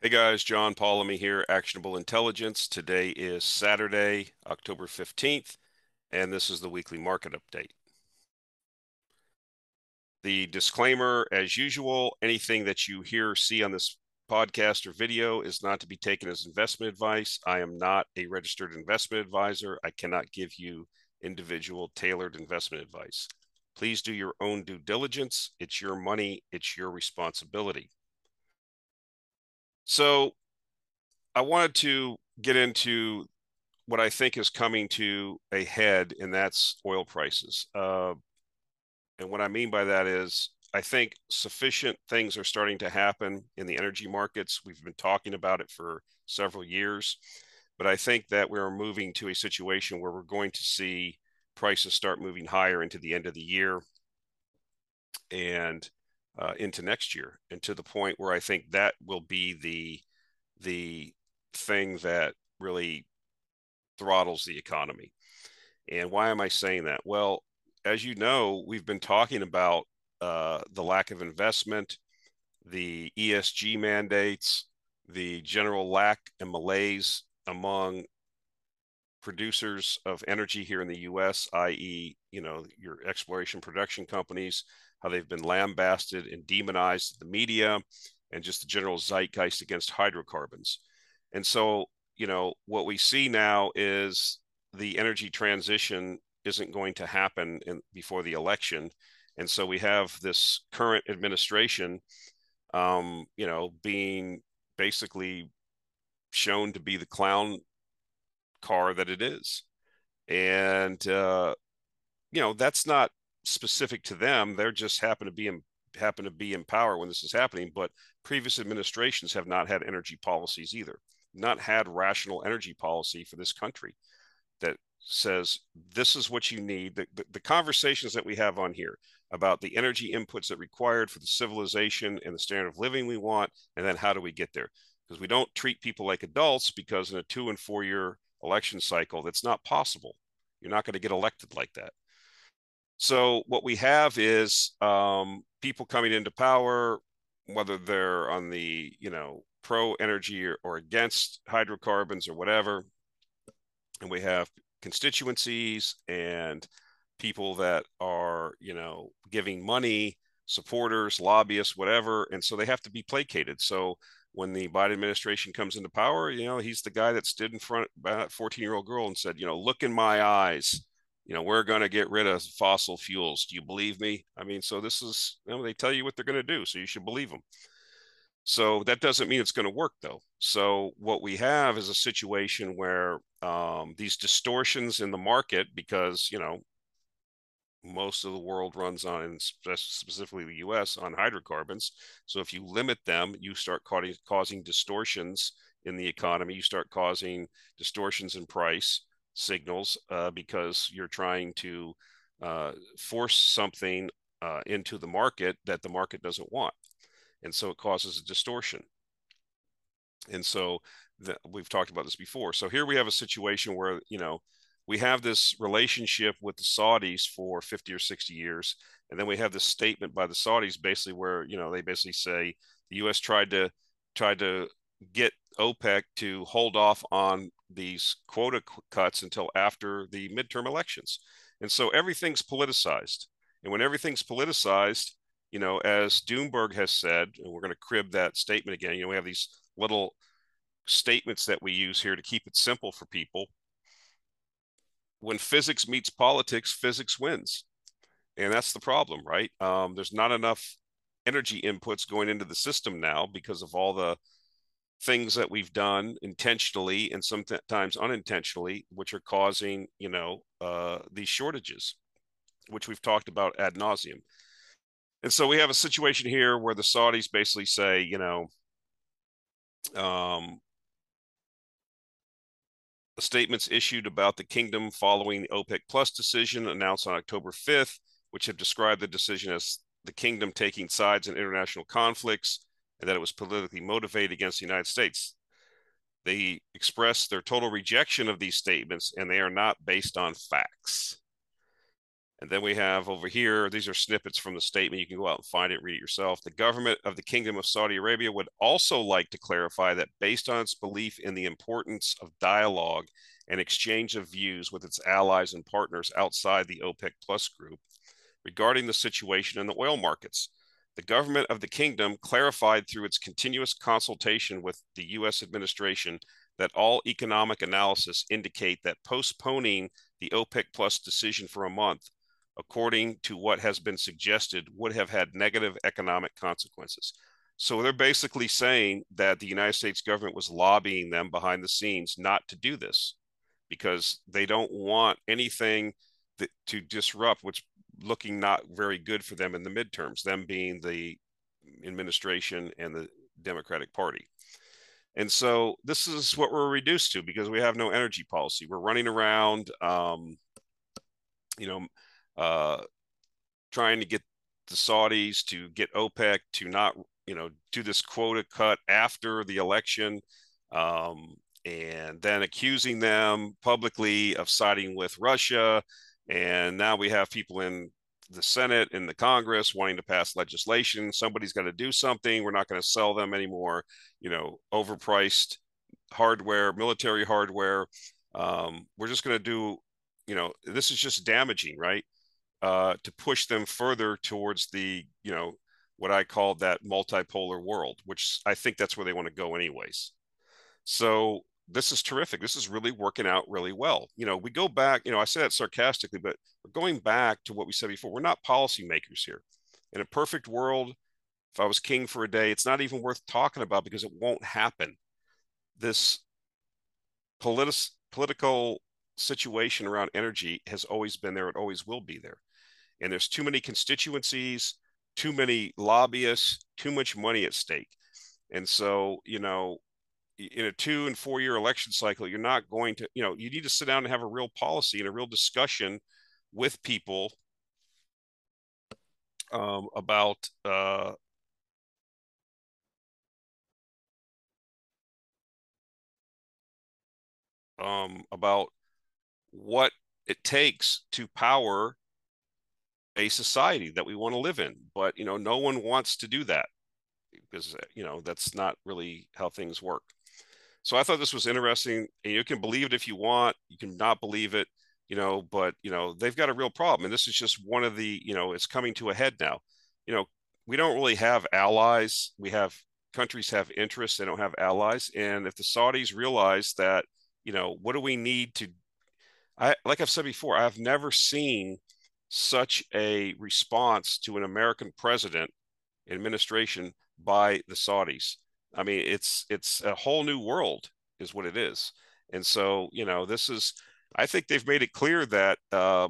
Hey guys, John Polomny here, Actionable Intelligence. Today is Saturday, October 15th, and this is the weekly market update. The disclaimer, as usual, anything that you hear or see on this podcast or video is not to be taken as investment advice. I am not a registered investment advisor. I cannot give you individual tailored investment advice. Please do your own due diligence. It's your money, it's your responsibility. So I wanted to get into what I think is coming to a head, and that's oil prices. Uh, and what I mean by that is I think sufficient things are starting to happen in the energy markets. We've been talking about it for several years, but I think that we're moving to a situation where we're going to see prices start moving higher into the end of the year. And uh, into next year, and to the point where I think that will be the the thing that really throttles the economy. And why am I saying that? Well, as you know, we've been talking about uh, the lack of investment, the ESG mandates, the general lack and malaise among producers of energy here in the U.S., i.e., you know, your exploration production companies, how they've been lambasted and demonized in the media, and just the general zeitgeist against hydrocarbons. And so, you know, what we see now is the energy transition isn't going to happen in, before the election. And so we have this current administration, um, you know, being basically shown to be the clown car that it is. And, uh, you know, that's not specific to them. They're just happen to be in happen to be in power when this is happening. But previous administrations have not had energy policies either, not had rational energy policy for this country that says this is what you need. The, the, the conversations that we have on here about the energy inputs that required for the civilization and the standard of living we want, and then how do we get there? Because we don't treat people like adults because in a two and four year election cycle, that's not possible. You're not going to get elected like that. So what we have is um, people coming into power, whether they're on the you know pro energy or, or against hydrocarbons or whatever, and we have constituencies and people that are you know giving money, supporters, lobbyists, whatever, and so they have to be placated. So when the Biden administration comes into power, you know, he's the guy that stood in front of a 14 year old girl and said, you know, look in my eyes you know, we're going to get rid of fossil fuels. Do you believe me? I mean, so this is, you know, they tell you what they're going to do, so you should believe them. So that doesn't mean it's going to work, though. So what we have is a situation where um, these distortions in the market, because you know, most of the world runs on, specifically the U.S. on hydrocarbons. So if you limit them, you start causing distortions in the economy. You start causing distortions in price signals uh, because you're trying to uh, force something uh, into the market that the market doesn't want. And so it causes a distortion. And so the, we've talked about this before. So here we have a situation where, you know, we have this relationship with the Saudis for 50 or 60 years. And then we have this statement by the Saudis basically where, you know, they basically say the US tried to tried to get OPEC to hold off on these quota cuts until after the midterm elections. And so everything's politicized. And when everything's politicized, you know, as Doomberg has said, and we're going to crib that statement again, you know, we have these little statements that we use here to keep it simple for people. When physics meets politics, physics wins. And that's the problem, right? Um, there's not enough energy inputs going into the system now because of all the things that we've done intentionally and sometimes unintentionally, which are causing, you know, uh, these shortages, which we've talked about ad nauseum. And so we have a situation here where the Saudis basically say, you know, um, statements issued about the kingdom following the OPEC Plus decision announced on October 5th, which have described the decision as the kingdom taking sides in international conflicts and that it was politically motivated against the United States. They express their total rejection of these statements, and they are not based on facts. And then we have over here, these are snippets from the statement. You can go out and find it, read it yourself. The government of the Kingdom of Saudi Arabia would also like to clarify that based on its belief in the importance of dialogue and exchange of views with its allies and partners outside the OPEC Plus group regarding the situation in the oil markets, the government of the kingdom clarified through its continuous consultation with the U.S. administration that all economic analysis indicate that postponing the OPEC Plus decision for a month according to what has been suggested, would have had negative economic consequences. So they're basically saying that the United States government was lobbying them behind the scenes not to do this because they don't want anything that, to disrupt what's looking not very good for them in the midterms, them being the administration and the Democratic Party. And so this is what we're reduced to because we have no energy policy. We're running around, um, you know, uh, trying to get the Saudis to get OPEC to not, you know, do this quota cut after the election, um, and then accusing them publicly of siding with Russia. And now we have people in the Senate in the Congress wanting to pass legislation. Somebody's got to do something. We're not going to sell them anymore, you know, overpriced hardware, military hardware. Um, we're just going to do, you know, this is just damaging, right? uh, to push them further towards the you know what I call that multipolar world, which I think that's where they want to go anyways. So this is terrific. This is really working out really well. You know, we go back, you know, I say that sarcastically, but going back to what we said before. We're not policymakers here. In a perfect world, if I was king for a day, it's not even worth talking about because it won't happen. This politi- political situation around energy has always been there. It always will be there and there's too many constituencies, too many lobbyists, too much money at stake. And so, you know, in a two and four year election cycle, you're not going to, you know, you need to sit down and have a real policy and a real discussion with people um, about uh, um, about what it takes to power a society that we want to live in. But you know, no one wants to do that because you know that's not really how things work. So I thought this was interesting. And you can believe it if you want, you can not believe it, you know, but you know, they've got a real problem. And this is just one of the, you know, it's coming to a head now. You know, we don't really have allies. We have countries have interests, they don't have allies. And if the Saudis realize that, you know, what do we need to I like I've said before, I've never seen such a response to an American president administration by the Saudis. I mean, it's it's a whole new world, is what it is. And so, you know, this is. I think they've made it clear that uh,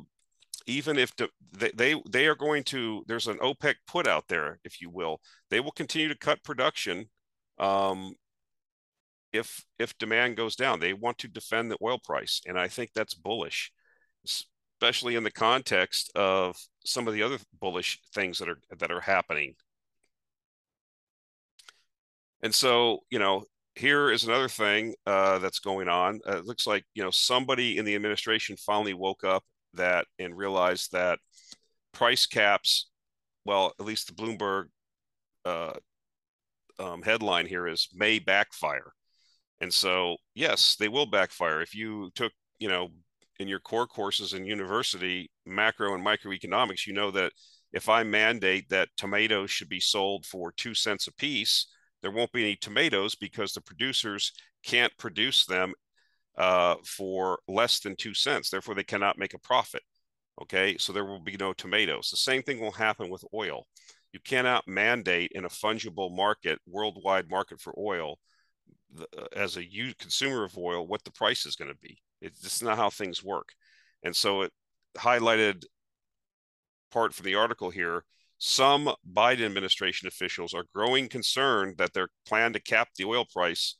even if de- they, they they are going to, there's an OPEC put out there, if you will. They will continue to cut production um, if if demand goes down. They want to defend the oil price, and I think that's bullish especially in the context of some of the other bullish things that are that are happening. And so, you know, here is another thing uh, that's going on. Uh, it looks like you know somebody in the administration finally woke up that and realized that price caps. Well, at least the Bloomberg uh, um, headline here is may backfire. And so, yes, they will backfire. If you took, you know, in your core courses in university, macro and microeconomics, you know that if I mandate that tomatoes should be sold for two cents a piece, there won't be any tomatoes because the producers can't produce them uh, for less than two cents. Therefore, they cannot make a profit. Okay, so there will be no tomatoes. The same thing will happen with oil. You cannot mandate in a fungible market, worldwide market for oil, uh, as a consumer of oil, what the price is going to be. It's just not how things work. And so it highlighted part from the article here. Some Biden administration officials are growing concerned that their plan to cap the oil price,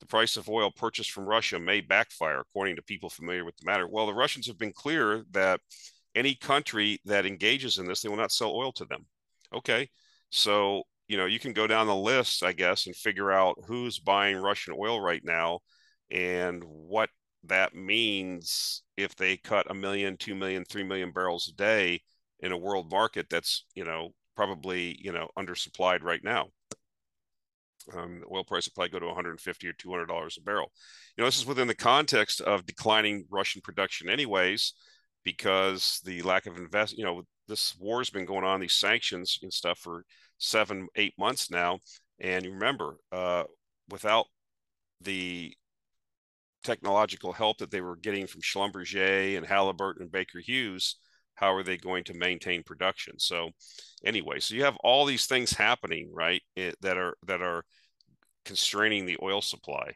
the price of oil purchased from Russia, may backfire, according to people familiar with the matter. Well, the Russians have been clear that any country that engages in this, they will not sell oil to them. Okay. So, you know, you can go down the list, I guess, and figure out who's buying Russian oil right now and what that means if they cut a million, two million, three million barrels a day in a world market that's, you know, probably, you know, undersupplied right now. Um, oil price will probably go to 150 or 200 dollars a barrel. You know, this is within the context of declining Russian production, anyways, because the lack of invest. You know, this war has been going on, these sanctions and stuff for seven, eight months now, and you remember, uh, without the technological help that they were getting from Schlumberger and Halliburton and Baker Hughes, how are they going to maintain production? So, anyway, so you have all these things happening, right, it, that are that are constraining the oil supply,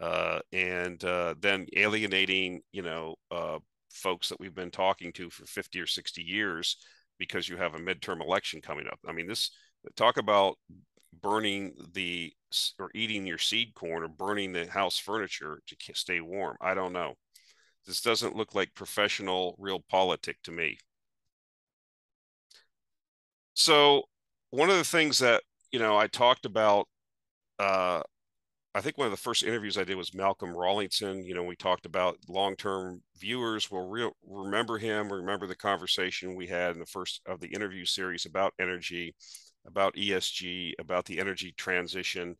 uh, and uh, then alienating, you know, uh, folks that we've been talking to for 50 or 60 years because you have a midterm election coming up. I mean, this talk about burning the or eating your seed corn or burning the house furniture to stay warm. I don't know. This doesn't look like professional realpolitik to me. So one of the things that you know I talked about uh, I think one of the first interviews I did was Malcolm Rawlinson. You know, we talked about long-term viewers will re- remember him, remember the conversation we had in the first of the interview series about energy, about ESG, about the energy transition.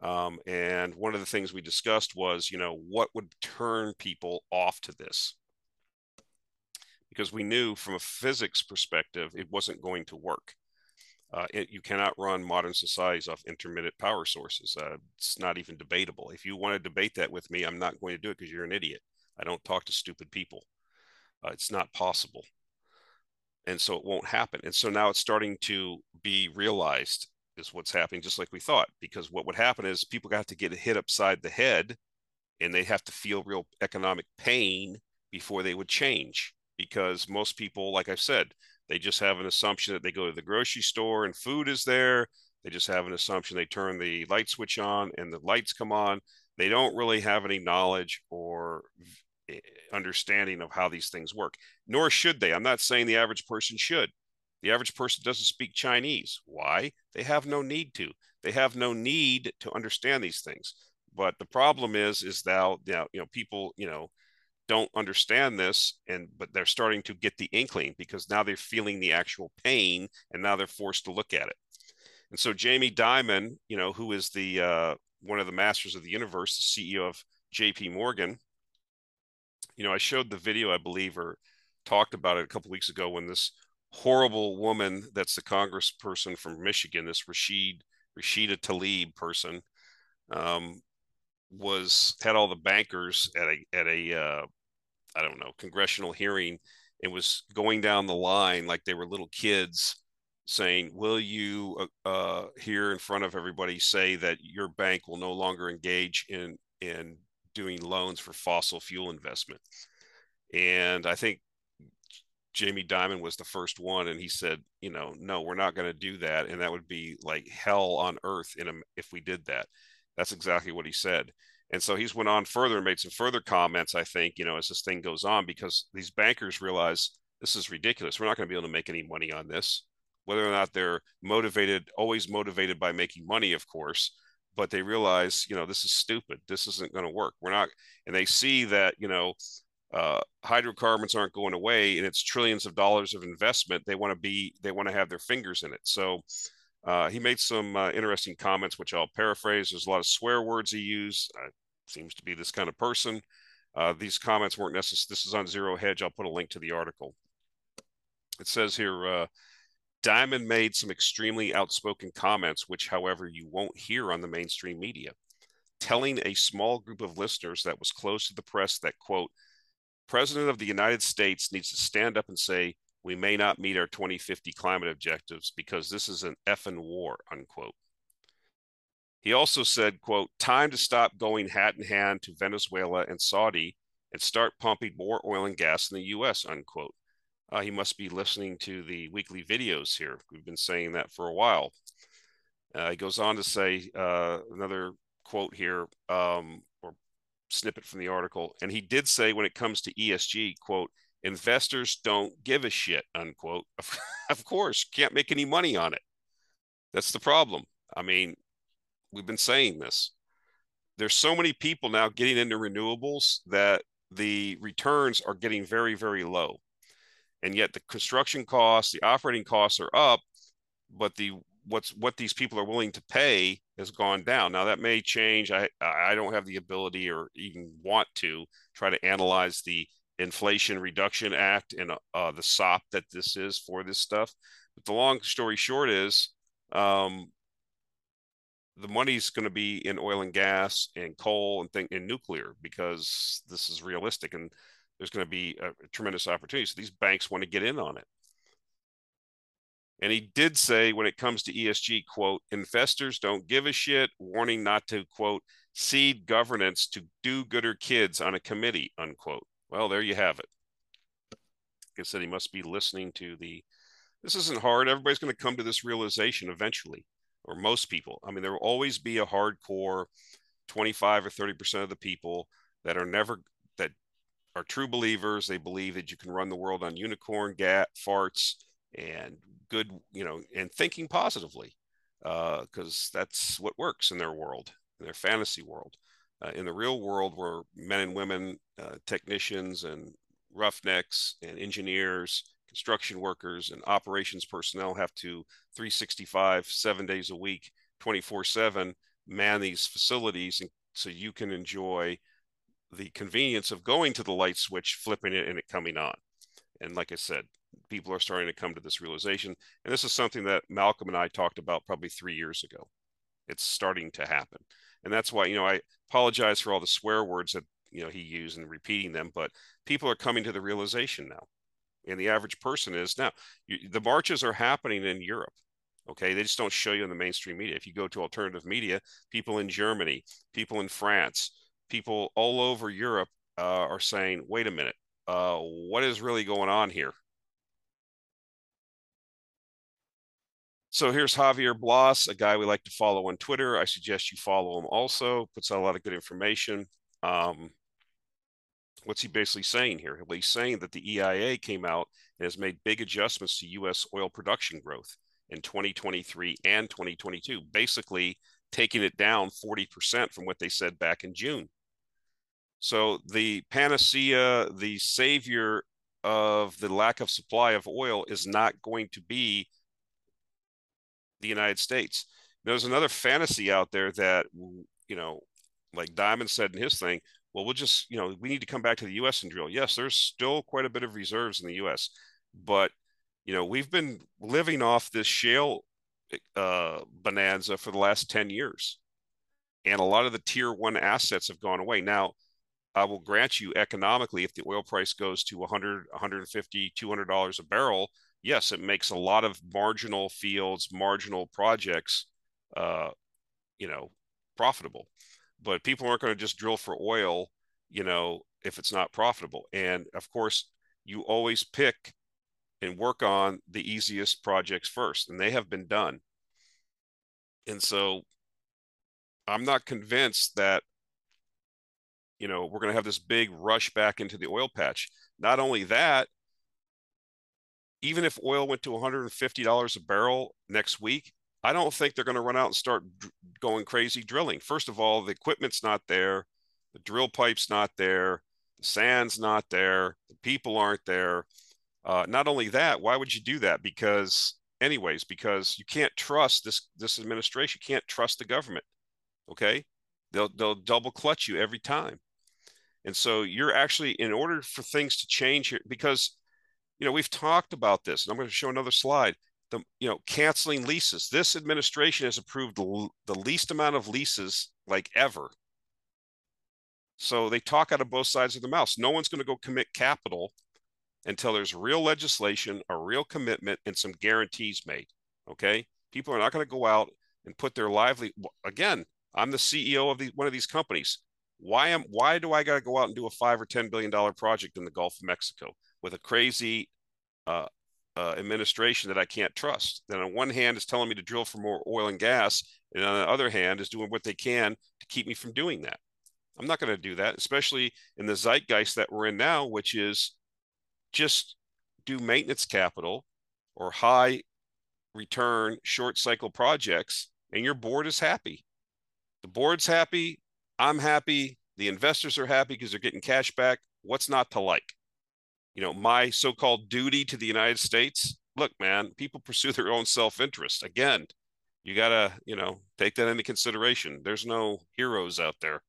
Um, and one of the things we discussed was, you know, what would turn people off to this? Because we knew from a physics perspective, it wasn't going to work. Uh, it, you cannot run modern societies off intermittent power sources. Uh, it's not even debatable. If you want to debate that with me, I'm not going to do it because you're an idiot. I don't talk to stupid people. Uh, it's not possible. And so it won't happen. And so now it's starting to be realized is what's happening, just like we thought. Because what would happen is people got to get hit upside the head and they have to feel real economic pain before they would change. Because most people, like I've said, they just have an assumption that they go to the grocery store and food is there. They just have an assumption they turn the light switch on and the lights come on. They don't really have any knowledge or eh, understanding of how these things work, nor should they. I'm not saying the average person should. The average person doesn't speak Chinese. Why? They have no need to. They have no need to understand these things. But the problem is, is that know, you know people, you know, don't understand this and but they're starting to get the inkling because now they're feeling the actual pain and now they're forced to look at it and so jamie dimon you know who is the uh, one of the masters of the universe the ceo of jp morgan you know i showed the video i believe or talked about it a couple weeks ago when this horrible woman that's the congressperson from michigan this rashid rashida tlaib person um, was had all the bankers at a at a uh, I don't know, congressional hearing and was going down the line like they were little kids saying, Will you uh, uh, here in front of everybody say that your bank will no longer engage in, in doing loans for fossil fuel investment? And I think Jamie Dimon was the first one, and he said, you know, no, we're not going to do that, and that would be like hell on earth in a, if we did that. That's exactly what he said. And so he's went on further and made some further comments, I think, you know, as this thing goes on, because these bankers realize this is ridiculous. We're not going to be able to make any money on this, whether or not they're motivated, always motivated by making money, of course, but they realize, you know, this is stupid. This isn't going to work. We're not, and they see that, you know, uh, hydrocarbons aren't going away and it's trillions of dollars of investment. They want to be, they want to have their fingers in it. So, uh, he made some uh, interesting comments, which I'll paraphrase. There's a lot of swear words he used. Seems to be this kind of person. Uh, these comments weren't necessary. This is on Zero Hedge. I'll put a link to the article. It says here uh, Dimon made some extremely outspoken comments, which, however, you won't hear on the mainstream media, telling a small group of listeners that was close to the press that, quote, President of the United States needs to stand up and say, we may not meet our 2050 climate objectives because this is an effing war, unquote. He also said, quote, time to stop going hat in hand to Venezuela and Saudi and start pumping more oil and gas in the US, unquote. Uh, he must be listening to the weekly videos here. We've been saying that for a while. Uh, he goes on to say uh, another quote here, um, snippet from the article. And he did say, when it comes to ESG, quote, investors don't give a shit unquote of course can't make any money on it that's the problem i mean we've been saying this there's so many people now getting into renewables that the returns are getting very, very low. And yet the construction costs, the operating costs are up, but the what's what these people are willing to pay has gone down. Now that may change. I I don't have the ability or even want to try to analyze the Inflation Reduction Act and uh, the SOP that this is for this stuff. But the long story short is um, the money's going to be in oil and gas and coal and thing in nuclear because this is realistic and there's going to be a, a tremendous opportunity. So these banks want to get in on it. And he did say when it comes to ESG, quote, investors don't give a shit, warning not to, quote, cede governance to do gooder kids on a committee, unquote. Well, there you have it. Like I said, he must be listening to the, this isn't hard. Everybody's going to come to this realization eventually, or most people. I mean, there will always be a hardcore 25 or 30% of the people that are never, that are true believers. They believe that you can run the world on unicorn, gat, farts, and good, you know, and thinking positively, because uh, that's what works in their world, in their fantasy world. Uh, in the real world, where men and women, uh, technicians and roughnecks and engineers, construction workers, and operations personnel have to 365, seven days a week, 24 7 man these facilities, and so you can enjoy the convenience of going to the light switch, flipping it, and it coming on. And like I said, people are starting to come to this realization. And this is something that Malcolm and I talked about probably three years ago. It's starting to happen. And that's why, you know, I apologize for all the swear words that, you know, he used and repeating them, but people are coming to the realization now. And the average person is now. You, the marches are happening in Europe. Okay. They just don't show you in the mainstream media. If you go to alternative media, people in Germany, people in France, people all over Europe uh, are saying, wait a minute, uh, what is really going on here? So here's Javier Blas, a guy we like to follow on Twitter. I suggest you follow him also. Puts out a lot of good information. Um, what's he basically saying here? Well, he's saying that the EIA came out and has made big adjustments to U.S. oil production growth in 2023 and 2022, basically taking it down 40% from what they said back in June. So the panacea, the savior of the lack of supply of oil is not going to be the United States. There's another fantasy out there that, you know, like Dimon said in his thing, well, we'll just, you know, we need to come back to the U.S. and drill. Yes, there's still quite a bit of reserves in the U.S., but, you know, we've been living off this shale uh, bonanza for the last 10 years. And a lot of the tier one assets have gone away. Now, I will grant you economically, if the oil price goes to 100, 150, 200 dollars a barrel, yes, it makes a lot of marginal fields, marginal projects, uh, you know, profitable. But people aren't going to just drill for oil, you know, if it's not profitable. And of course, you always pick and work on the easiest projects first, and they have been done. And so I'm not convinced that you know we're going to have this big rush back into the oil patch. Not only that, even if oil went to $150 a barrel next week, I don't think they're going to run out and start d- going crazy drilling. First of all, the equipment's not there, the drill pipe's not there, the sand's not there, the people aren't there. Uh, not only that, why would you do that? Because, anyways, because you can't trust this this administration. You can't trust the government. Okay, they'll they'll double clutch you every time, and so you're actually in order for things to change here because you know, we've talked about this, and I'm going to show another slide. The, you know, canceling leases. This administration has approved the, least amount of leases like ever. So they talk out of both sides of the mouth. No one's going to go commit capital until there's real legislation, a real commitment, and some guarantees made. Okay, people are not going to go out and put their lively. Again, I'm the CEO of the, one of these companies. Why am why do I got to go out and do a five or ten billion dollar project in the Gulf of Mexico? with a crazy uh, uh, administration that I can't trust. That on one hand is telling me to drill for more oil and gas, and on the other hand is doing what they can to keep me from doing that. I'm not going to do that, especially in the zeitgeist that we're in now, which is just do maintenance capital or high return short cycle projects, and your board is happy. The board's happy. I'm happy. The investors are happy because they're getting cash back What's not to like? You know, my so-called duty to the United States. Look, man, people pursue their own self-interest. Again, you gotta, you know, take that into consideration. There's no heroes out there.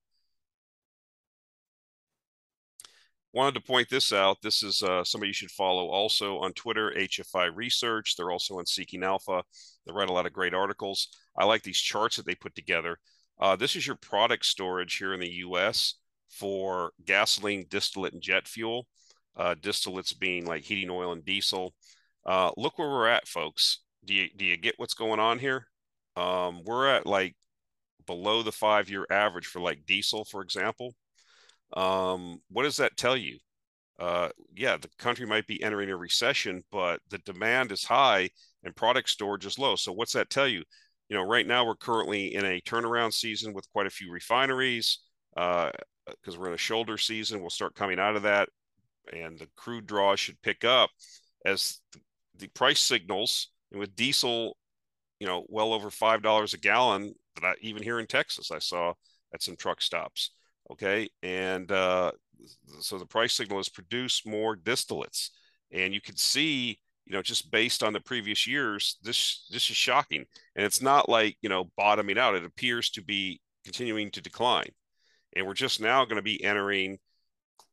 wanted to point this out. This is uh, somebody you should follow also on Twitter, HFI Research. They're also on Seeking Alpha. They write a lot of great articles. I like these charts that they put together. Uh, this is your product storage here in the US for gasoline, distillate, and jet fuel. Uh, distillates being like heating oil and diesel. Uh, look where we're at, folks. Do you, do you get what's going on here? Um, we're at like below the five year average for like diesel, for example. Um, what does that tell you? Uh, yeah, the country might be entering a recession, but the demand is high and product storage is low. So what's that tell you? You know, right now we're currently in a turnaround season with quite a few refineries because uh, we're in a shoulder season. We'll start coming out of that, and the crude draw should pick up as the price signals. And with diesel, you know, well over five dollars a gallon, that I, even here in Texas, I saw at some truck stops okay and uh, so the price signal is produced more distillates and you can see you know just based on the previous years this this is shocking and it's not like you know bottoming out it appears to be continuing to decline and we're just now going to be entering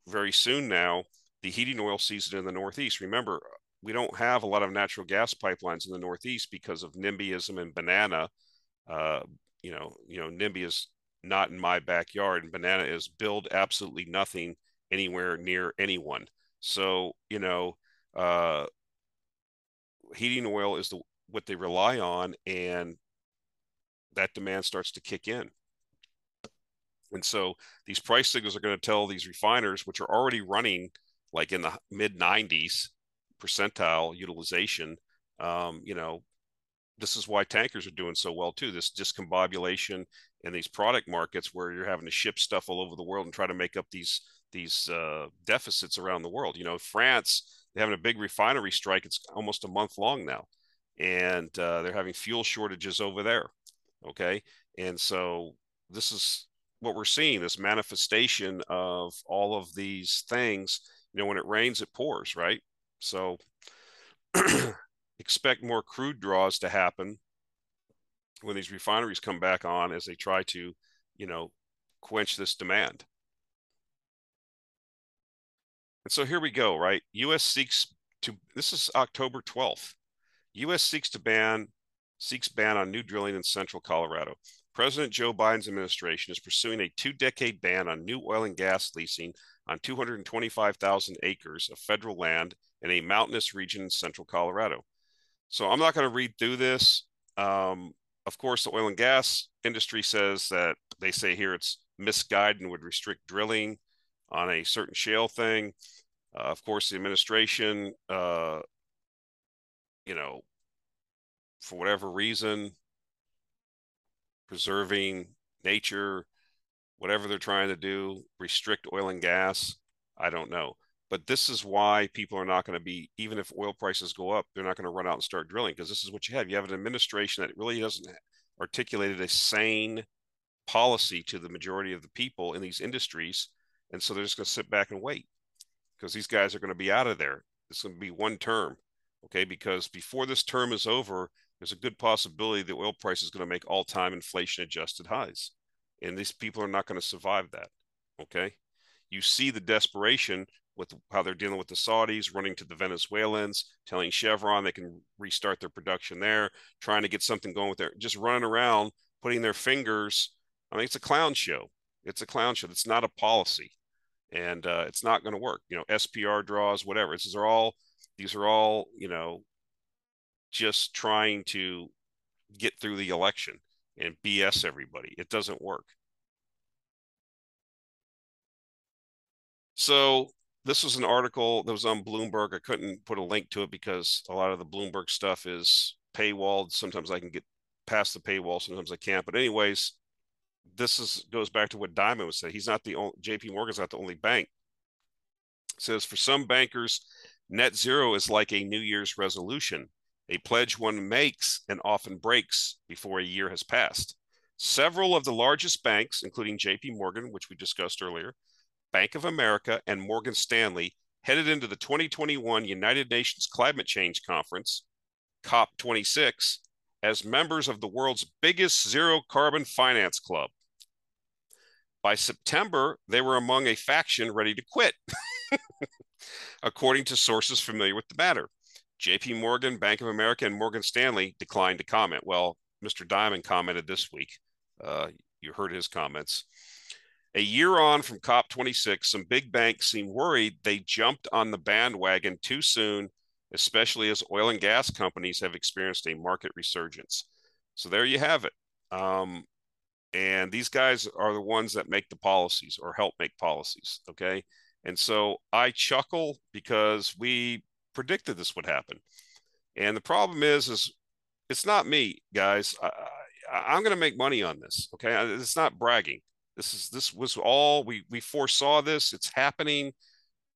very soon now the heating oil season in the northeast remember we don't have a lot of natural gas pipelines in the northeast because of nimbyism and banana uh, you know you know nimby is not in my backyard. And banana is build absolutely nothing anywhere near anyone. So, you know, uh, heating oil is the what they rely on, and that demand starts to kick in. And so these price signals are going to tell these refiners, which are already running like in the mid 90s percentile utilization, um, you know, this is why tankers are doing so well too. This discombobulation in these product markets where you're having to ship stuff all over the world and try to make up these these uh, deficits around the world. You know, France they're having a big refinery strike. It's almost a month long now, and uh, they're having fuel shortages over there. Okay, and so this is what we're seeing: this manifestation of all of these things. You know, when it rains, it pours, right? So expect more crude draws to happen when these refineries come back on as they try to, you know, quench this demand. And so here we go, right? US seeks to this is October 12th. US seeks to ban seeks ban on new drilling in central Colorado. President Joe Biden's administration is pursuing a two-decade ban on new oil and gas leasing on 225,000 acres of federal land in a mountainous region in central Colorado. So I'm not going to read through this. Um, of course, the oil and gas industry says that they say here it's misguided and would restrict drilling on a certain shale thing. Uh, of course, the administration, uh, you know, for whatever reason, preserving nature, whatever they're trying to do, restrict oil and gas. I don't know. But this is why people are not going to be, even if oil prices go up, they're not going to run out and start drilling because this is what you have. You have an administration that really doesn't articulated a sane policy to the majority of the people in these industries. And so they're just going to sit back and wait because these guys are going to be out of there. It's going to be one term. Okay. Because before this term is over, there's a good possibility the oil price is going to make all time inflation adjusted highs. And these people are not going to survive that. Okay. You see the desperation with how they're dealing with the Saudis, running to the Venezuelans, telling Chevron they can restart their production there, trying to get something going with their just running around, putting their fingers. I mean, it's a clown show. It's a clown show. It's not a policy, and uh, it's not going to work. You know, SPR draws, whatever. These are all these are all you know, just trying to get through the election and BS everybody. It doesn't work. So this was an article that was on Bloomberg. I couldn't put a link to it because a lot of the Bloomberg stuff is paywalled. Sometimes I can get past the paywall, sometimes I can't. But anyways, this is goes back to what Dimon was saying. He's not the only JP Morgan's not the only bank. It says for some bankers, net zero is like a New Year's resolution, a pledge one makes and often breaks before a year has passed. Several of the largest banks, including JP Morgan, which we discussed earlier, Bank of America, and Morgan Stanley headed into the 2021 United Nations Climate Change Conference, COP26, as members of the world's biggest zero carbon finance club. By September, they were among a faction ready to quit, according to sources familiar with the matter. JP Morgan, Bank of America, and Morgan Stanley declined to comment. Well, Mr. Dimon commented this week. Uh, you heard his comments. A year on from COP26, some big banks seem worried they jumped on the bandwagon too soon, especially as oil and gas companies have experienced a market resurgence. So there you have it. Um, and these guys are the ones that make the policies or help make policies. Okay. And so I chuckle because we predicted this would happen. And the problem is, is it's not me, guys. I, am going to make money on this. Okay. It's not bragging. This is this was all we we foresaw this. It's happening.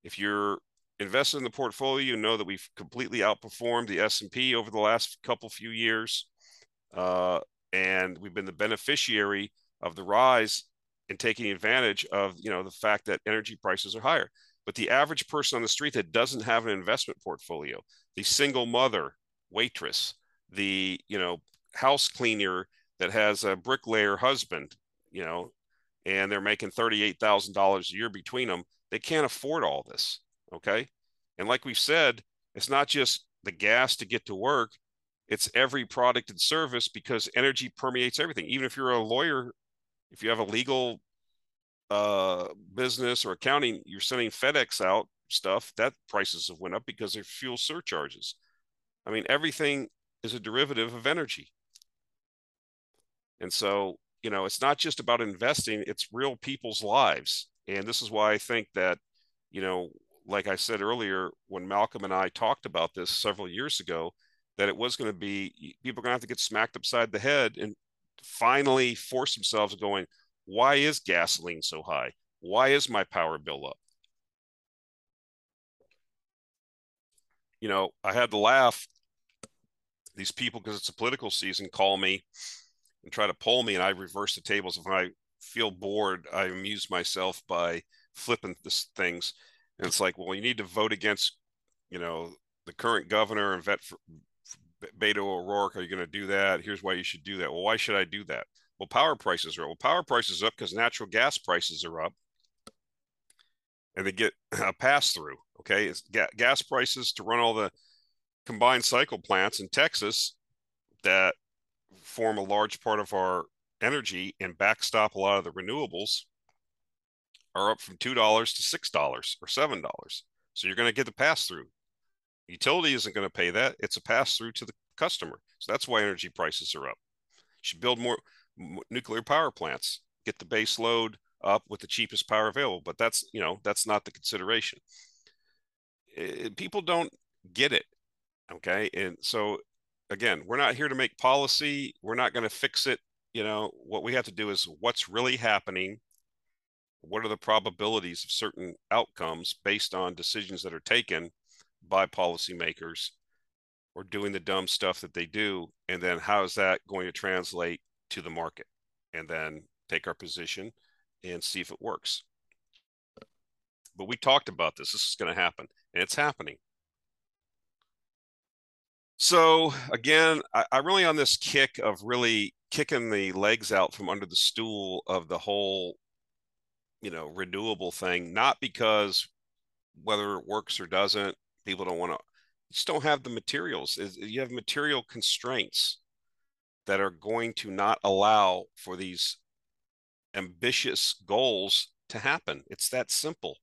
If you're invested in the portfolio, you know that we've completely outperformed the S and P over the last couple few years, uh, and we've been the beneficiary of the rise and taking advantage of you know the fact that energy prices are higher. But the average person on the street that doesn't have an investment portfolio, the single mother, waitress, the you know house cleaner that has a bricklayer husband, you know, and they're making $38,000 a year between them, they can't afford all this. Okay. And like we've said, it's not just the gas to get to work, it's every product and service because energy permeates everything. Even if you're a lawyer, if you have a legal uh, business or accounting, you're sending FedEx out stuff, that prices have went up because of fuel surcharges. I mean, everything is a derivative of energy. And so you know, it's not just about investing, it's real people's lives. And this is why I think that, you know, like I said earlier, when Malcolm and I talked about this several years ago, that it was going to be people are going to have to get smacked upside the head and finally force themselves going, why is gasoline so high? Why is my power bill up? You know, I had to laugh. These people, because it's a political season, call me and try to pull me and I reverse the tables. If I feel bored, I amuse myself by flipping this things. And it's like, well, you need to vote against, you know, the current governor and vet for, Beto O'Rourke. Are you going to do that? Here's why you should do that. Well, why should I do that? Well, power prices are up. Well, power prices up because natural gas prices are up, and they get a pass through. Okay, it's ga- gas prices to run all the combined cycle plants in Texas that form a large part of our energy and backstop a lot of the renewables are up from $2 to $6 or $7. So you're going to get the pass through. Utility isn't going to pay that. It's a pass through to the customer. So that's why energy prices are up. You should build more nuclear power plants, get the base load up with the cheapest power available. But that's, you know, that's not the consideration. It, people don't get it. Okay. And so again, we're not here to make policy. We're not going to fix it. You know, what we have to do is what's really happening. What are the probabilities of certain outcomes based on decisions that are taken by policymakers or doing the dumb stuff that they do? And then how is that going to translate to the market? And then take our position and see if it works. But we talked about this. This is going to happen, and it's happening. So again, I, I really on this kick of really kicking the legs out from under the stool of the whole, you know, renewable thing, not because whether it works or doesn't, people don't want to just don't have the materials. You have material constraints that are going to not allow for these ambitious goals to happen. It's that simple.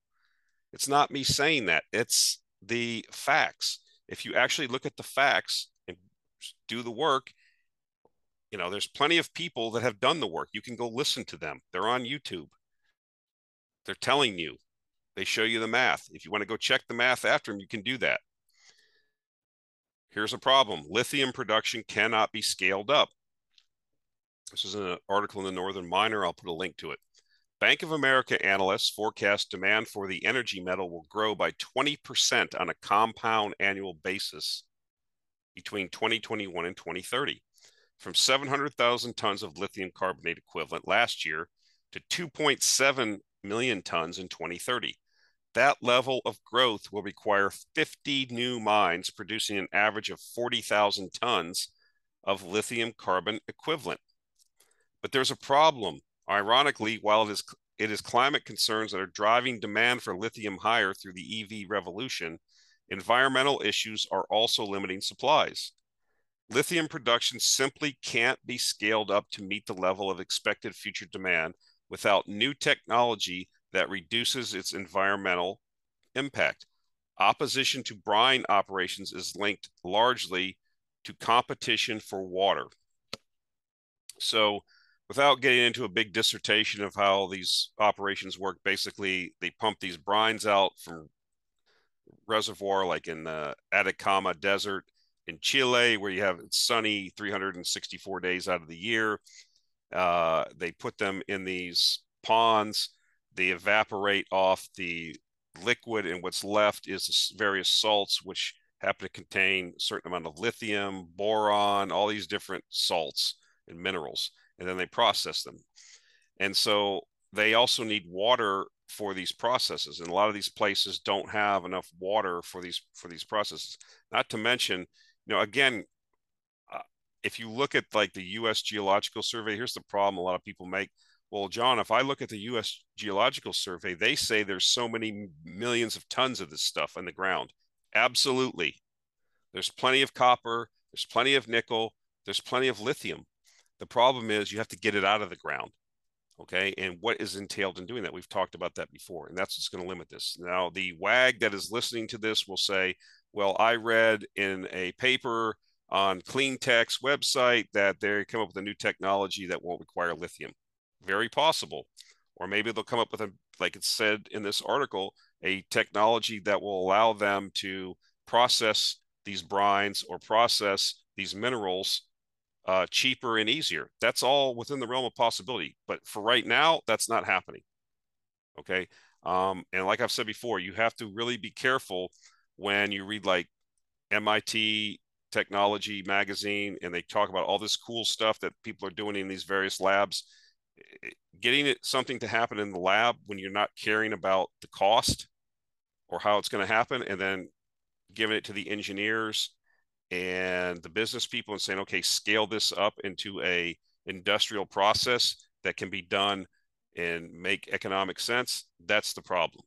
It's not me saying that. It's the facts if you actually look at the facts and do the work, you know, there's plenty of people that have done the work. You can go listen to them. They're on YouTube. They're telling you, they show you the math. If you want to go check the math after them, you can do that. Here's a problem lithium production cannot be scaled up. This is an article in the Northern Miner. I'll put a link to it. Bank of America analysts forecast demand for the energy metal will grow by 20% on a compound annual basis between 2021 and 2030, from 700,000 tons of lithium carbonate equivalent last year to 2.7 million tons in 2030. That level of growth will require 50 new mines producing an average of 40,000 tons of lithium carbon equivalent. But there's a problem. Ironically, while it is it is climate concerns that are driving demand for lithium higher through the EV revolution, environmental issues are also limiting supplies. Lithium production simply can't be scaled up to meet the level of expected future demand without new technology that reduces its environmental impact. Opposition to brine operations is linked largely to competition for water. So, without getting into a big dissertation of how these operations work, basically they pump these brines out from reservoir like in the Atacama Desert in Chile, where you have sunny 364 days out of the year. Uh, they put them in these ponds. They evaporate off the liquid, and what's left is various salts, which happen to contain a certain amount of lithium, boron, all these different salts and minerals, and then they process them. And so they also need water for these processes, and a lot of these places don't have enough water for these for these processes. Not to mention, you know, again, uh, if you look at like the U.S. Geological Survey, here's the problem: a lot of people make. Well, John, if I look at the U.S. Geological Survey, they say there's so many millions of tons of this stuff in the ground. Absolutely. There's plenty of copper, there's plenty of nickel, there's plenty of lithium. The problem is you have to get it out of the ground. Okay. And what is entailed in doing that? We've talked about that before, and that's what's going to limit this. Now, the WAG that is listening to this will say, well, I read in a paper on Cleantech's website that they come up with a new technology that won't require lithium. Very possible. Or maybe they'll come up with a, like it said in this article, a technology that will allow them to process these brines or process these minerals uh, cheaper and easier. That's all within the realm of possibility. But for right now, that's not happening. Okay. Um, and like I've said before, you have to really be careful when you read like MIT Technology Magazine and they talk about all this cool stuff that people are doing in these various labs. Getting it something to happen in the lab when you're not caring about the cost or how it's going to happen, and then giving it to the engineers and the business people and saying, okay, scale this up into a industrial process that can be done and make economic sense. That's the problem.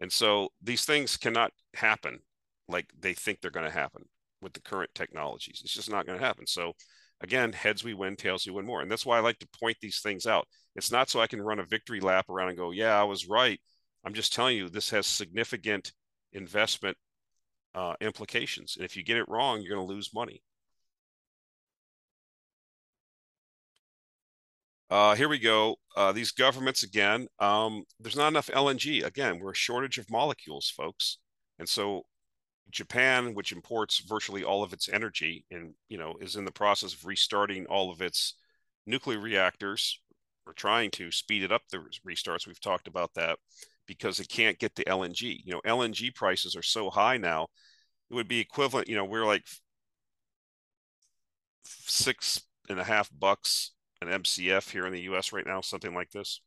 And so these things cannot happen like they think they're going to happen with the current technologies. It's just not going to happen. So again, heads we win, tails we win more. And that's why I like to point these things out. It's not so I can run a victory lap around and go, yeah, I was right. I'm just telling you, this has significant investment uh, implications. And if you get it wrong, you're going to lose money. Uh, here we go. Uh, these governments again. Um, there's not enough LNG. Again, we're a shortage of molecules, folks. And so Japan, which imports virtually all of its energy and you know is in the process of restarting all of its nuclear reactors, or trying to speed it up the restarts. We've talked about that because it can't get the LNG. You know, LNG prices are so high now. It would be equivalent. You know, we're like six and a half bucks an MCF here in the US right now, something like this.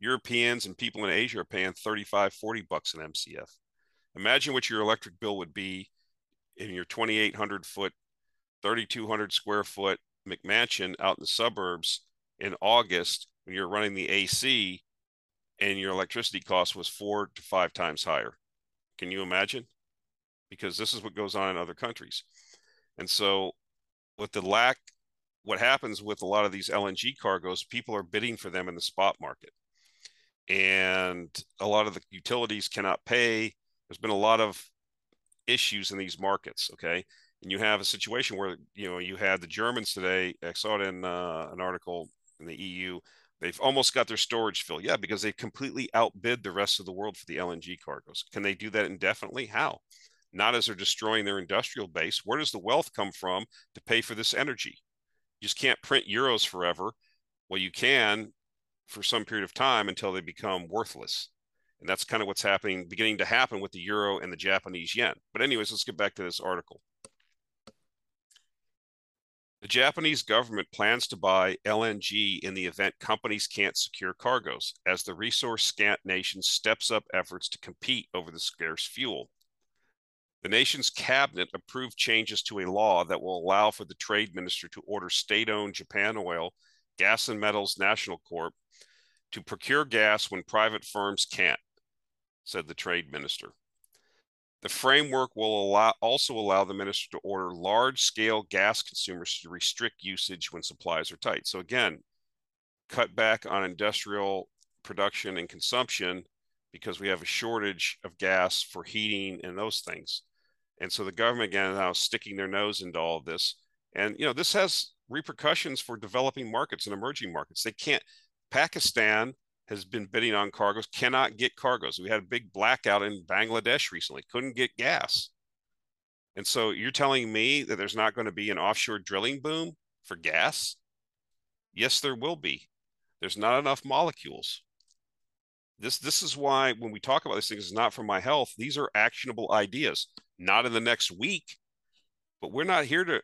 Europeans and people in Asia are paying 35, 40 bucks an MCF. Imagine what your electric bill would be in your 2,800 foot, 3,200 square foot McMansion out in the suburbs in August when you're running the AC and your electricity cost was four to five times higher. Can you imagine? Because this is what goes on in other countries. And so, with the lack what happens with a lot of these LNG cargoes, people are bidding for them in the spot market. And a lot of the utilities cannot pay. There's been a lot of issues in these markets. Okay. And you have a situation where, you know, you had the Germans today. I saw it in uh, an article in the EU. They've almost got their storage filled. Yeah, because they completely outbid the rest of the world for the LNG cargoes. Can they do that indefinitely? How? Not as they're destroying their industrial base. Where does the wealth come from to pay for this energy? You just can't print euros forever. Well, you can for some period of time until they become worthless. And that's kind of what's happening, beginning to happen with the euro and the Japanese yen. But, anyways, let's get back to this article. The Japanese government plans to buy LNG in the event companies can't secure cargoes, as the resource scant nation steps up efforts to compete over the scarce fuel. The nation's cabinet approved changes to a law that will allow for the trade minister to order state owned Japan Oil, Gas and Metals National Corp to procure gas when private firms can't, said the trade minister. The framework will allow, also allow the minister to order large scale gas consumers to restrict usage when supplies are tight. So, again, cut back on industrial production and consumption because we have a shortage of gas for heating and those things. And so the government again now sticking their nose into all of this. And you know, this has repercussions for developing markets and emerging markets. They can't Pakistan has been bidding on cargoes, cannot get cargoes. We had a big blackout in Bangladesh recently, couldn't get gas. And so you're telling me that there's not going to be an offshore drilling boom for gas? Yes, there will be. There's not enough molecules. This this is why when we talk about these things, it's not for my health. These are actionable ideas. Not in the next week, but we're not here to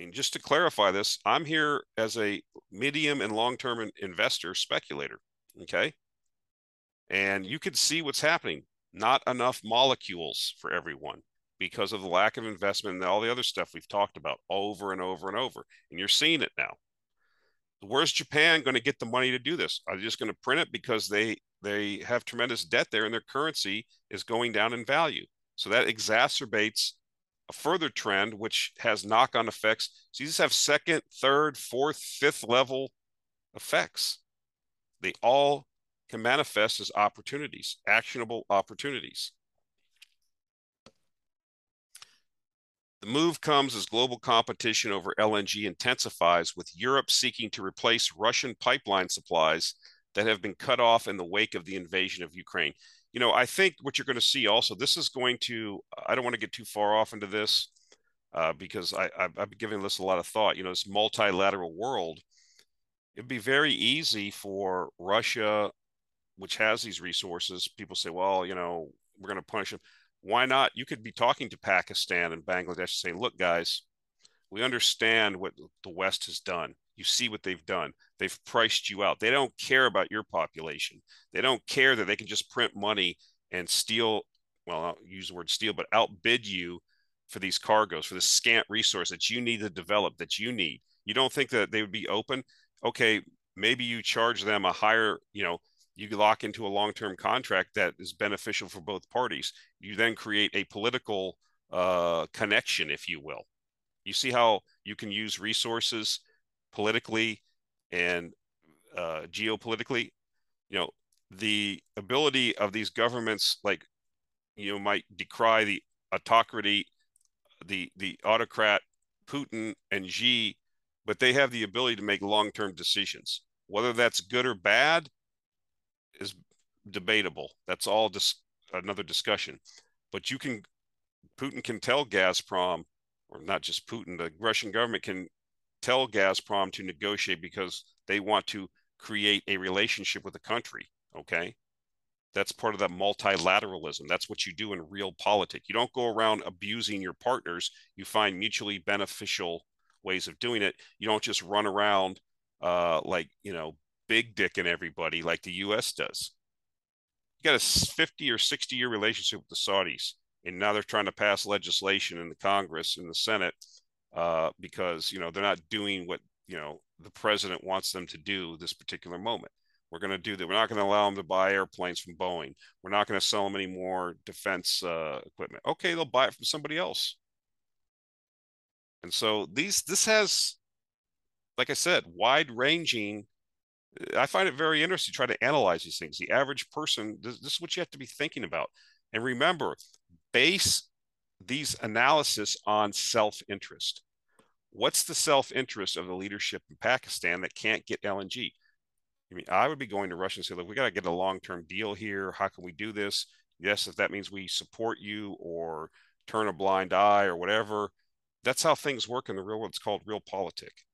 and just to clarify this, I'm here as a medium and long-term investor speculator. Okay. And you can see what's happening. Not enough molecules for everyone because of the lack of investment and all the other stuff we've talked about over and over and over. And you're seeing it now. Where's Japan going to get the money to do this? Are they just going to print it because they they have tremendous debt there and their currency is going down in value? So that exacerbates a further trend which has knock-on effects. So you just have second, third, fourth, fifth level effects. They all can manifest as opportunities, actionable opportunities. The move comes as global competition over LNG intensifies, with Europe seeking to replace Russian pipeline supplies that have been cut off in the wake of the invasion of Ukraine. You know, I think what you're going to see also, this is going to, I don't want to get too far off into this uh, because I, I've been giving this a lot of thought. You know, this multilateral world it'd be very easy for Russia, which has these resources. People say, well, you know, we're going to punish them. Why not? You could be talking to Pakistan and Bangladesh and say, look, guys, we understand what the West has done. You see what they've done. They've priced you out. They don't care about your population. They don't care that they can just print money and steal, well, I'll use the word steal, but outbid you for these cargoes, for the scant resource that you need to develop, that you need. You don't think that they would be open? Okay, maybe you charge them a higher, you know, you lock into a long-term contract that is beneficial for both parties. You then create a political uh, connection, if you will. You see how you can use resources politically and uh, geopolitically. You know, the ability of these governments, like you know, might decry the autocracy, the the autocrat Putin and Xi but they have the ability to make long-term decisions. Whether that's good or bad is debatable. That's all dis- another discussion. But you can, Putin can tell Gazprom, or not just Putin, the Russian government can tell Gazprom to negotiate because they want to create a relationship with the country. Okay. That's part of that multilateralism. That's what you do in real politics. You don't go around abusing your partners. You find mutually beneficial ways of doing it. You don't just run around uh, like, you know, big dick and everybody like the US does. You got a 50 or 60 year relationship with the Saudis, and now they're trying to pass legislation in the Congress and the Senate uh, because, you know, they're not doing what, you know, the president wants them to do this particular moment. We're going to do that. We're not going to allow them to buy airplanes from Boeing. We're not going to sell them any more defense uh, equipment. Okay, they'll buy it from somebody else. And so these this has, like I said, wide ranging. Uh, I find it very interesting to try to analyze these things. The average person, this, this is what you have to be thinking about. And remember, base these analysis on self-interest. What's the self-interest of the leadership in Pakistan that can't get LNG? I mean, I would be going to Russia and say, look, we got to get a long-term deal here. How can we do this? Yes, if that means we support you or turn a blind eye or whatever, that's how things work in the real world. It's called realpolitik.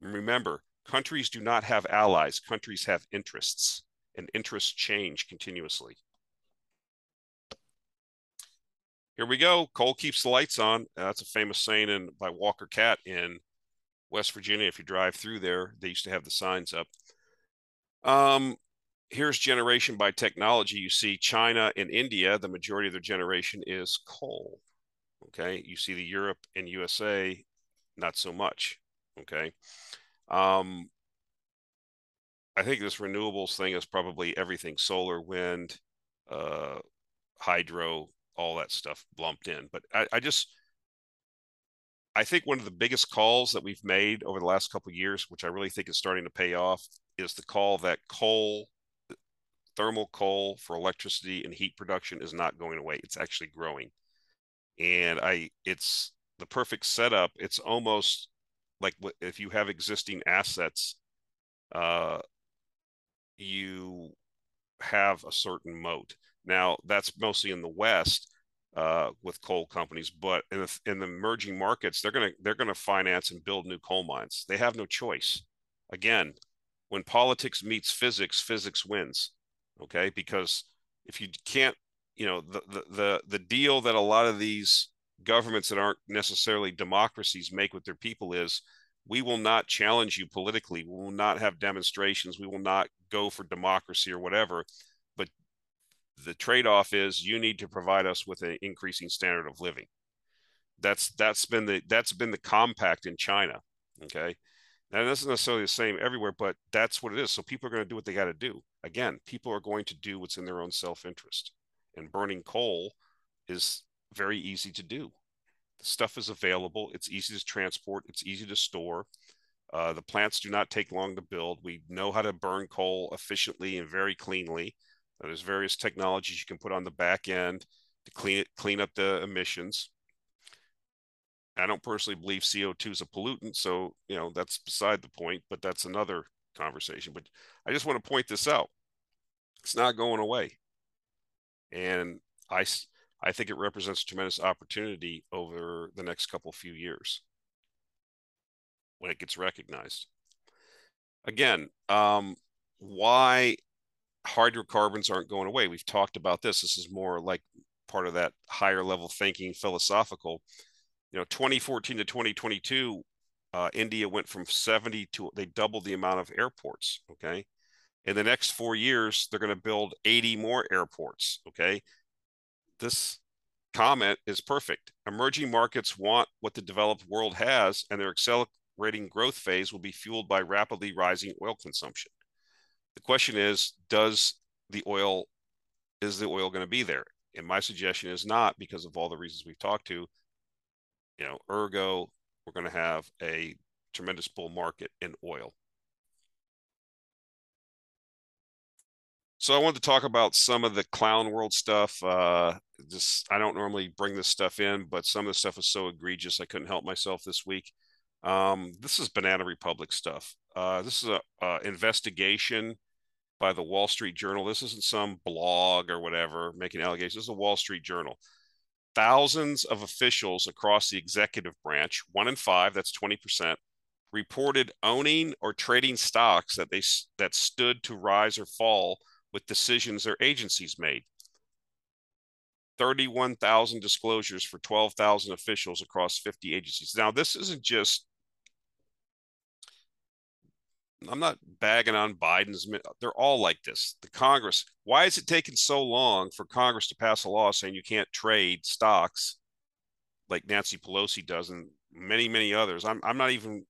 And remember, countries do not have allies, countries have interests, and interests change continuously. Here we go. Coal keeps the lights on. That's a famous saying in, by Walker Cat in West Virginia. If you drive through there, they used to have the signs up. Um, here's generation by technology. You see China and India, the majority of their generation is coal. Okay. You see the Europe and USA, not so much. Okay. Um, I think this renewables thing is probably everything solar, wind, uh, hydro, all that stuff lumped in. But I, I just, I think one of the biggest calls that we've made over the last couple of years, which I really think is starting to pay off, is the call that coal, thermal coal for electricity and heat production is not going away. It's actually growing. And I, it's the perfect setup. It's almost like if you have existing assets, uh, you have a certain moat. Now, that's mostly in the West uh, with coal companies, but in the, in the emerging markets, they're gonna they're gonna finance and build new coal mines. They have no choice. Again, when politics meets physics, physics wins. Okay, because if you can't, you know, the the the, the deal that a lot of these governments that aren't necessarily democracies make with their people is we will not challenge you politically. We will not have demonstrations. We will not go for democracy or whatever. But the trade-off is you need to provide us with an increasing standard of living. That's that's been the that's been the compact in China. Okay. Now this isn't necessarily the same everywhere, but that's what it is. So people are going to do what they got to do. Again, people are going to do what's in their own self-interest. And burning coal is very easy to do. The stuff is available. It's easy to transport. It's easy to store. Uh, the plants do not take long to build. We know how to burn coal efficiently and very cleanly. There's various technologies you can put on the back end to clean it, clean up the emissions. I don't personally believe CO2 is a pollutant, so you know that's beside the point. But that's another conversation. But I just want to point this out. It's not going away, and I I think it represents a tremendous opportunity over the next couple few years when it gets recognized. Again, um, why hydrocarbons aren't going away? We've talked about this. This is more like part of that higher level thinking, philosophical. You know, 2014 to 2022, uh, India went from 70 to they doubled the amount of airports. Okay. In the next four years, they're going to build 80 more airports. Okay this comment is perfect. Emerging markets want what the developed world has, and their accelerating growth phase will be fueled by rapidly rising oil consumption. The question is, does the oil is the oil going to be there? And my suggestion is not because of all the reasons we've talked to. You know, ergo, we're going to have a tremendous bull market in oil. So I wanted to talk about some of the clown world stuff. Uh, just I don't normally bring this stuff in, but some of the stuff is so egregious I couldn't help myself this week. Um, this is Banana Republic stuff. Uh, this is a, a investigation by the Wall Street Journal. This isn't some blog or whatever making allegations. This is a Wall Street Journal. Thousands of officials across the executive branch, one in five, that's 20%, reported owning or trading stocks that they that stood to rise or fall with decisions their agencies made. 31,000 disclosures for 12,000 officials across 50 agencies. Now, this isn't just, I'm not bagging on Biden's, they're all like this. The Congress, why is it taking so long for Congress to pass a law saying you can't trade stocks like Nancy Pelosi does and many, many others? I'm, I'm not even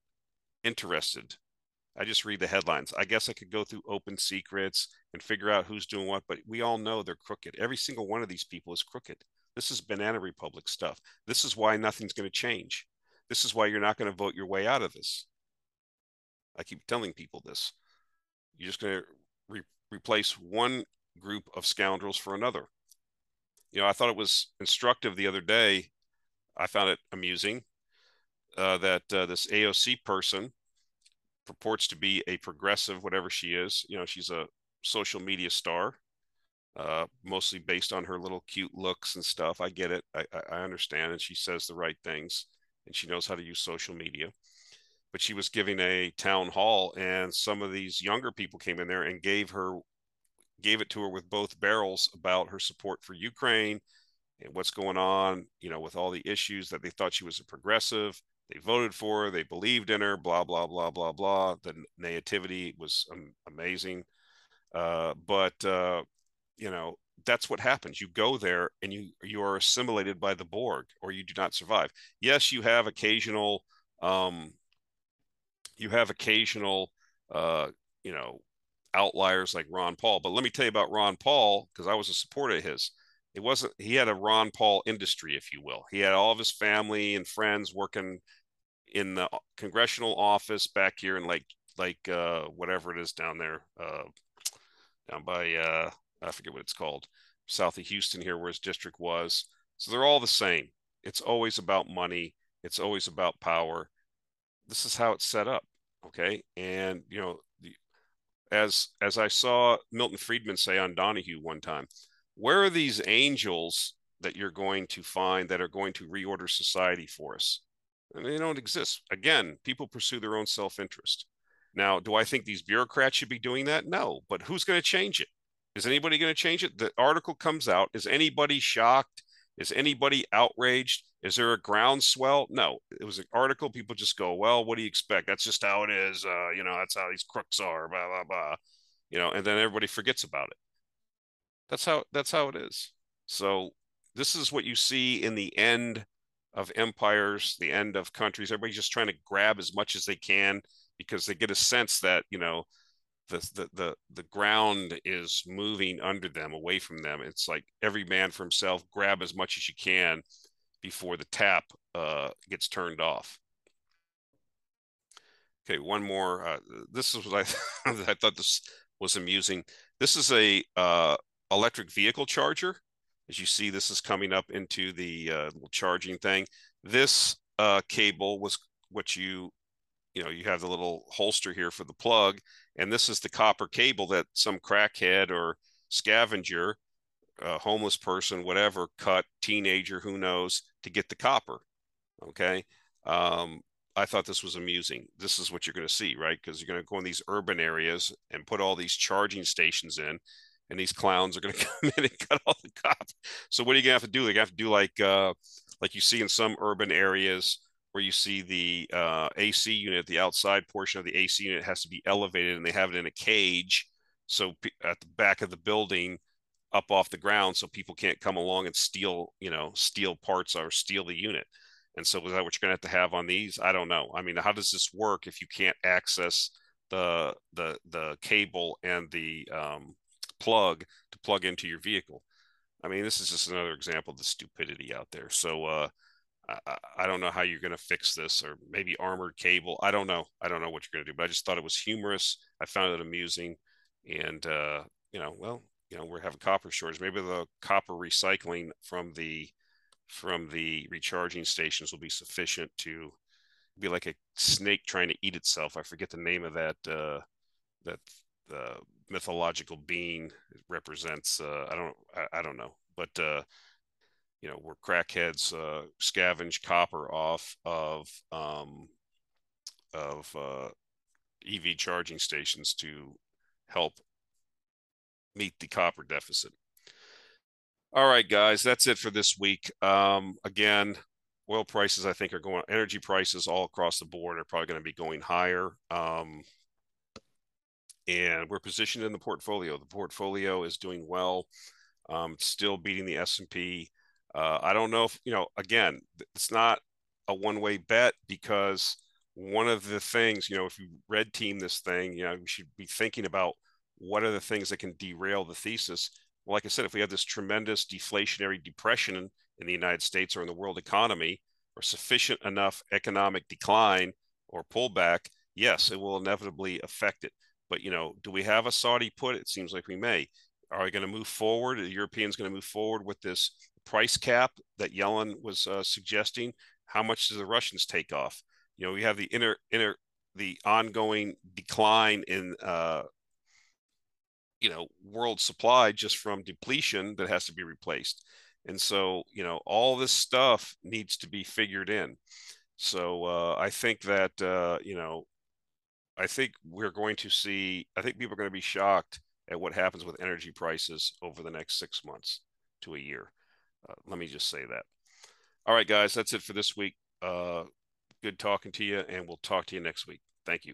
interested I just read the headlines. I guess I could go through OpenSecrets and figure out who's doing what, but we all know they're crooked. Every single one of these people is crooked. This is Banana Republic stuff. This is why nothing's going to change. This is why you're not going to vote your way out of this. I keep telling people this. You're just going to re- replace one group of scoundrels for another. You know, I thought it was instructive the other day. I found it amusing uh, that uh, this AOC person purports to be a progressive, whatever she is. You know, she's a social media star, uh, mostly based on her little cute looks and stuff. I get it. I, I understand. And she says the right things and she knows how to use social media. But she was giving a town hall, and some of these younger people came in there and gave her gave it to her with both barrels about her support for Ukraine and what's going on, you know, with all the issues that they thought she was a progressive they voted for her, they believed in her, blah blah blah blah blah. The nativity was amazing, uh, but uh, you know that's what happens. You go there and you you are assimilated by the Borg, or you do not survive. Yes, you have occasional um, you have occasional uh, you know outliers like Ron Paul. But let me tell you about Ron Paul because I was a supporter of his. It wasn't he had a Ron Paul industry, if you will. He had all of his family and friends working in the congressional office back here in like like uh, whatever it is down there, uh, down by uh, I forget what it's called, south of Houston here, where his district was. So they're all the same. It's always about money. It's always about power. This is how it's set up. Okay. And, you know, as as I saw Milton Friedman say on Donahue one time, where are these angels that you're going to find that are going to reorder society for us? And they don't exist. Again, people pursue their own self-interest. Now, do I think these bureaucrats should be doing that? No, but who's going to change it? Is anybody going to change it? The article comes out. Is anybody shocked? Is anybody outraged? Is there a groundswell? No. It was an article. People just go, well, what do you expect? That's just how it is. Uh, you know, that's how these crooks are, blah, blah, blah. You know, and then everybody forgets about it. That's how that's how it is. So this is what you see in the end of empires, the end of countries. Everybody's just trying to grab as much as they can because they get a sense that, you know, the, the the the ground is moving under them away from them it's like every man for himself grab as much as you can before the tap uh, gets turned off okay one more uh, this is what i i thought this was amusing this is a uh, electric vehicle charger. As you see this is coming up into the uh, charging thing. This uh, cable was what you you know you have the little holster here for the plug and this is the copper cable that some crackhead or scavenger a homeless person whatever cut teenager who knows to get the copper okay? Um, i thought this was amusing. This is what you're going to see right? Because you're going to go in these urban areas and put all these charging stations in and these clowns are going to come in and cut all the copper so what are you going to have to do they have to do like uh, like you see in some urban areas where you see the uh, AC unit, the outside portion of the AC unit has to be elevated, and they have it in a cage, so at the back of the building, up off the ground, so people can't come along and steal, you know, steal parts or steal the unit. And so, is that what you're going to have to have on these? I don't know. I mean, how does this work if you can't access the the the cable and the um, plug to plug into your vehicle? I mean, this is just another example of the stupidity out there. So, uh, I, I don't know how you're going to fix this, or maybe armored cable. I don't know. I don't know what you're going to do, but I just thought it was humorous. I found it amusing, and uh, you know, well, you know, we're having copper shortage. Maybe the copper recycling from the from the recharging stations will be sufficient to be like a snake trying to eat itself. I forget the name of that uh, that uh, mythological being it represents. Uh, I don't I, I don't know, but uh, you know, where crackheads uh, scavenge copper off of um, of uh, EV charging stations to help meet the copper deficit. All right, guys, that's it for this week. Um, again, oil prices, I think, are going. Energy prices all across the board are probably going to be going higher. Um, and we're positioned in the portfolio. The portfolio is doing well, um, still beating the S and P. Uh, I don't know if, you know, again, it's not a one way bet because one of the things, you know, if you red team this thing, you know, we should be thinking about what are the things that can derail the thesis. Well, like I said, if we have this tremendous deflationary depression in, in the United States or in the world economy, or sufficient enough economic decline or pullback, yes, it will inevitably affect it. But you know, do we have a Saudi put? It seems like we may. Are we going to move forward? Are the Europeans going to move forward with this price cap that Yellen was uh, suggesting, how much does the Russians take off? You know, we have the inner inner the ongoing decline in uh, you know world supply just from depletion that has to be replaced, and so you know all this stuff needs to be figured in. So uh, I think that uh, you know, I think we're going to see. I think people are going to be shocked at what happens with energy prices over the next six months to a year. Uh, let me just say that. All right, guys, that's it for this week. Uh, Good talking to you, and we'll talk to you next week. Thank you.